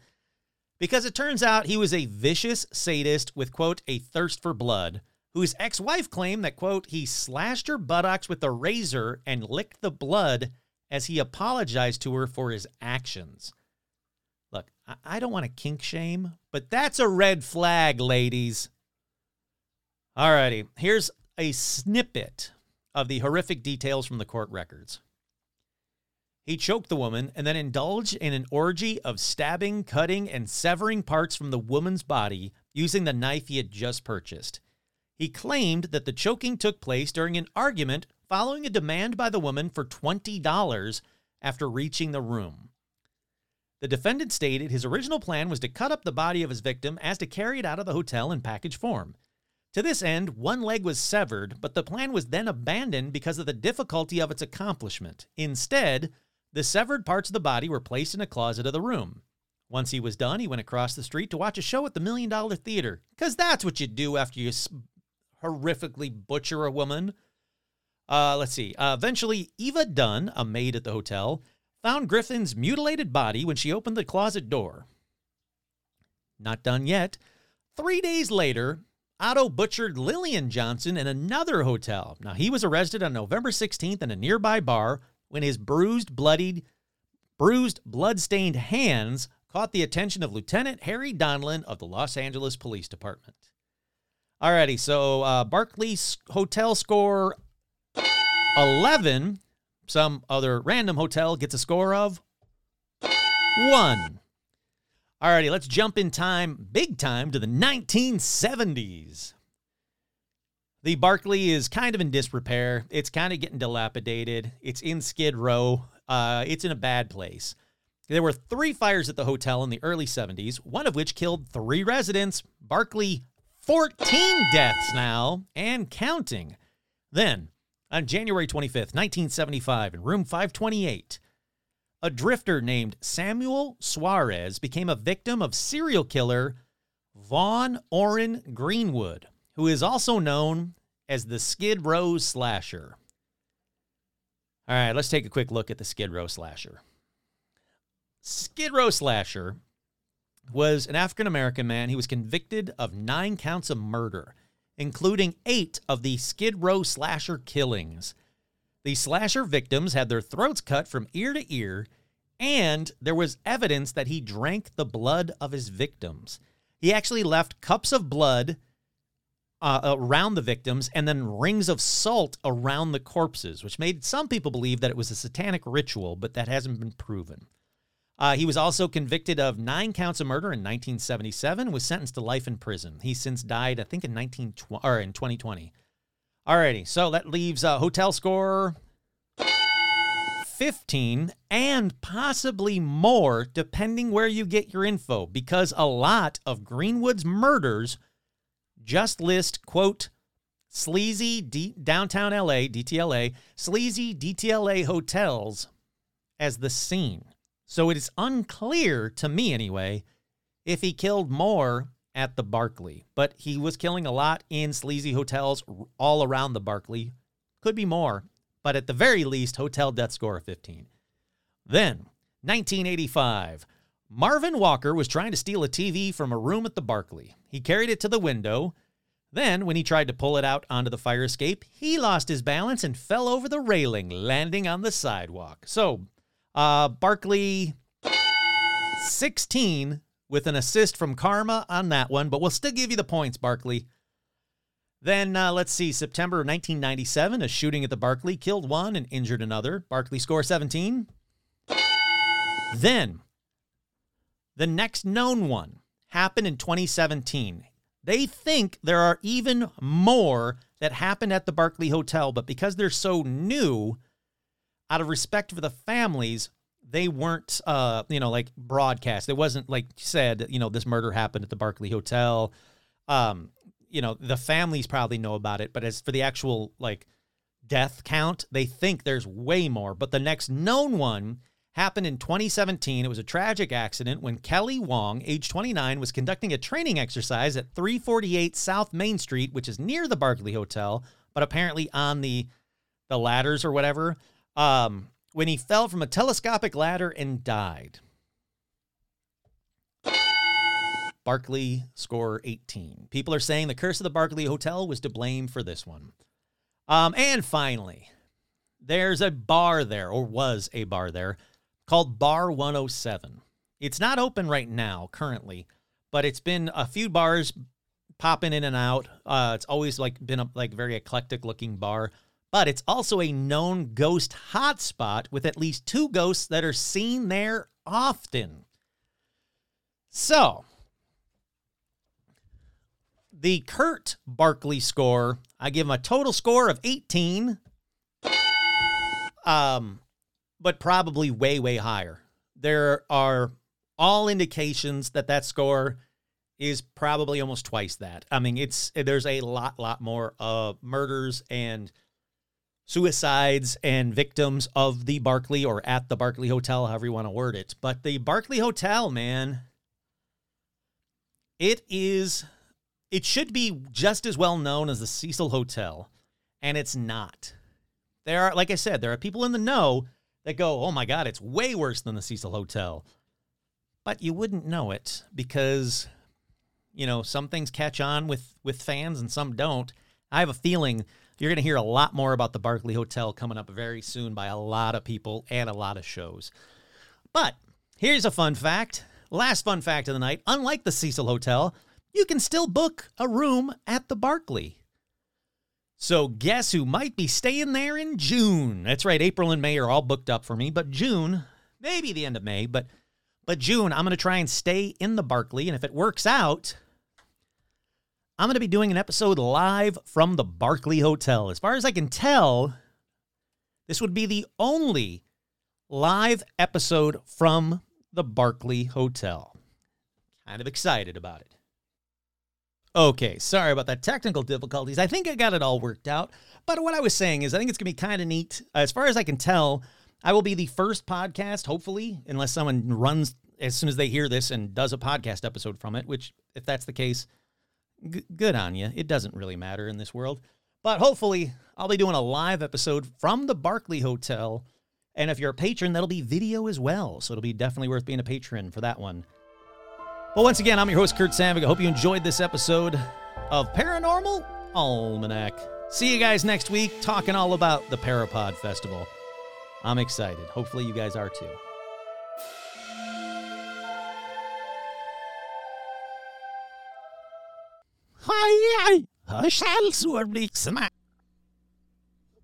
[SPEAKER 1] because it turns out he was a vicious sadist with, quote, a thirst for blood, whose ex wife claimed that, quote, he slashed her buttocks with a razor and licked the blood as he apologized to her for his actions. Look, I, don't want to kink shame, but that's a red flag, ladies. Alrighty, here's a snippet of the horrific details from the court records. He choked the woman and then indulged in an orgy of stabbing, cutting, and severing parts from the woman's body using the knife he had just purchased. He claimed that the choking took place during an argument following a demand by the woman for $20 after reaching the room. The defendant stated his original plan was to cut up the body of his victim as to carry it out of the hotel in package form. To this end, one leg was severed, but the plan was then abandoned because of the difficulty of its accomplishment. Instead, the severed parts of the body were placed in a closet of the room. Once he was done, he went across the street to watch a show at the Million Dollar Theater, because that's what you do after you horrifically butcher a woman. Uh, let's see. Uh, eventually, Eva Dunn, a maid at the hotel, found Griffin's mutilated body when she opened the closet door. Not done yet. Three days later, Otto butchered Lillian Johnson in another hotel. Now, he was arrested on November 16th in a nearby bar when his bruised, bloodied, bruised, blood-stained hands caught the attention of Lieutenant Harry Donlin of the Los Angeles Police Department. Alrighty, so uh, Barclays Hotel score 11. Some other random hotel gets a score of 1. Alrighty, let's jump in time, big time, to the 1970s. The Barclay is kind of in disrepair. It's kind of getting dilapidated. It's in Skid Row. Uh, it's in a bad place. There were three fires at the hotel in the early 70s, one of which killed three residents. Barclay, 14 deaths now and counting. Then, on January 25th, 1975, in room 528, a drifter named Samuel Suarez became a victim of serial killer Vaughn Orrin Greenwood, who is also known as the Skid Row Slasher. All right, let's take a quick look at the Skid Row Slasher. Skid Row Slasher was an African American man. He was convicted of nine counts of murder, including eight of the Skid Row Slasher killings. The slasher victims had their throats cut from ear to ear, and there was evidence that he drank the blood of his victims. He actually left cups of blood uh, around the victims and then rings of salt around the corpses, which made some people believe that it was a satanic ritual, but that hasn't been proven. Uh, he was also convicted of nine counts of murder in 1977 was sentenced to life in prison. He's since died, I think, in 1920 or in 2020. Alrighty, so that leaves a hotel score 15 and possibly more, depending where you get your info, because a lot of Greenwood's murders just list, quote, sleazy D- downtown LA, DTLA, sleazy DTLA hotels as the scene. So it is unclear to me, anyway, if he killed more at the Barclay. But he was killing a lot in sleazy hotels all around the Barclay. Could be more, but at the very least, hotel death score of 15. Then, 1985. Marvin Walker was trying to steal a TV from a room at the Barclay. He carried it to the window. Then, when he tried to pull it out onto the fire escape, he lost his balance and fell over the railing, landing on the sidewalk. So, uh, Barclay 16 with an assist from Karma on that one, but we'll still give you the points, Barclay. Then uh, let's see, September 1997, a shooting at the Barclay killed one and injured another. Barclay score 17. Then, the next known one happened in 2017. They think there are even more that happened at the Barclay Hotel, but because they're so new, out of respect for the families, they weren't, uh, you know, like broadcast. It wasn't like said, you know, this murder happened at the Barclay Hotel. Um, you know, the families probably know about it, but as for the actual like death count, they think there's way more. But the next known one happened in 2017. It was a tragic accident when Kelly Wong, age 29, was conducting a training exercise at 348 South Main Street, which is near the Barclay Hotel, but apparently on the the ladders or whatever. Um, when he fell from a telescopic ladder and died. Barclay score 18. People are saying the curse of the Barclay Hotel was to blame for this one. Um, and finally, there's a bar there, or was a bar there, called Bar 107. It's not open right now, currently, but it's been a few bars popping in and out. Uh, it's always like been a like very eclectic looking bar, but it's also a known ghost hotspot with at least two ghosts that are seen there often. So, the Kurt Barclay score, I give him a total score of 18. Um, but probably way, way higher. There are all indications that that score is probably almost twice that. I mean, it's there's a lot, lot more uh, murders and suicides and victims of the Barclay or at the Barclay Hotel, however you want to word it. But the Barclay Hotel, man, it is it should be just as well known as the Cecil Hotel, and it's not. There are, like I said, there are people in the know that go, oh my God, it's way worse than the Cecil Hotel. But you wouldn't know it because, you know, some things catch on with, with fans and some don't. I have a feeling you're going to hear a lot more about the Barclay Hotel coming up very soon by a lot of people and a lot of shows. But here's a fun fact. Last fun fact of the night unlike the Cecil Hotel, you can still book a room at the Barclay. So, guess who might be staying there in June? That's right, April and May are all booked up for me, but June, maybe the end of May, but but June, I'm going to try and stay in the Barclay, and if it works out, I'm going to be doing an episode live from the Barclay Hotel. As far as I can tell, this would be the only live episode from the Barclay Hotel. Kind of excited about it. Okay, sorry about that technical difficulties. I think I got it all worked out. But what I was saying is, I think it's going to be kind of neat. As far as I can tell, I will be the first podcast, hopefully, unless someone runs as soon as they hear this and does a podcast episode from it, which, if that's the case, g- good on you. It doesn't really matter in this world. But hopefully, I'll be doing a live episode from the Barclay Hotel. And if you're a patron, that'll be video as well. So it'll be definitely worth being a patron for that one. Well, once again, I'm your host, Kurt Savig. I hope you enjoyed this episode of Paranormal Almanac. See you guys next week talking all about the Parapod Festival. I'm excited. Hopefully, you guys are too. Hej, hej! Hörs alltså, blir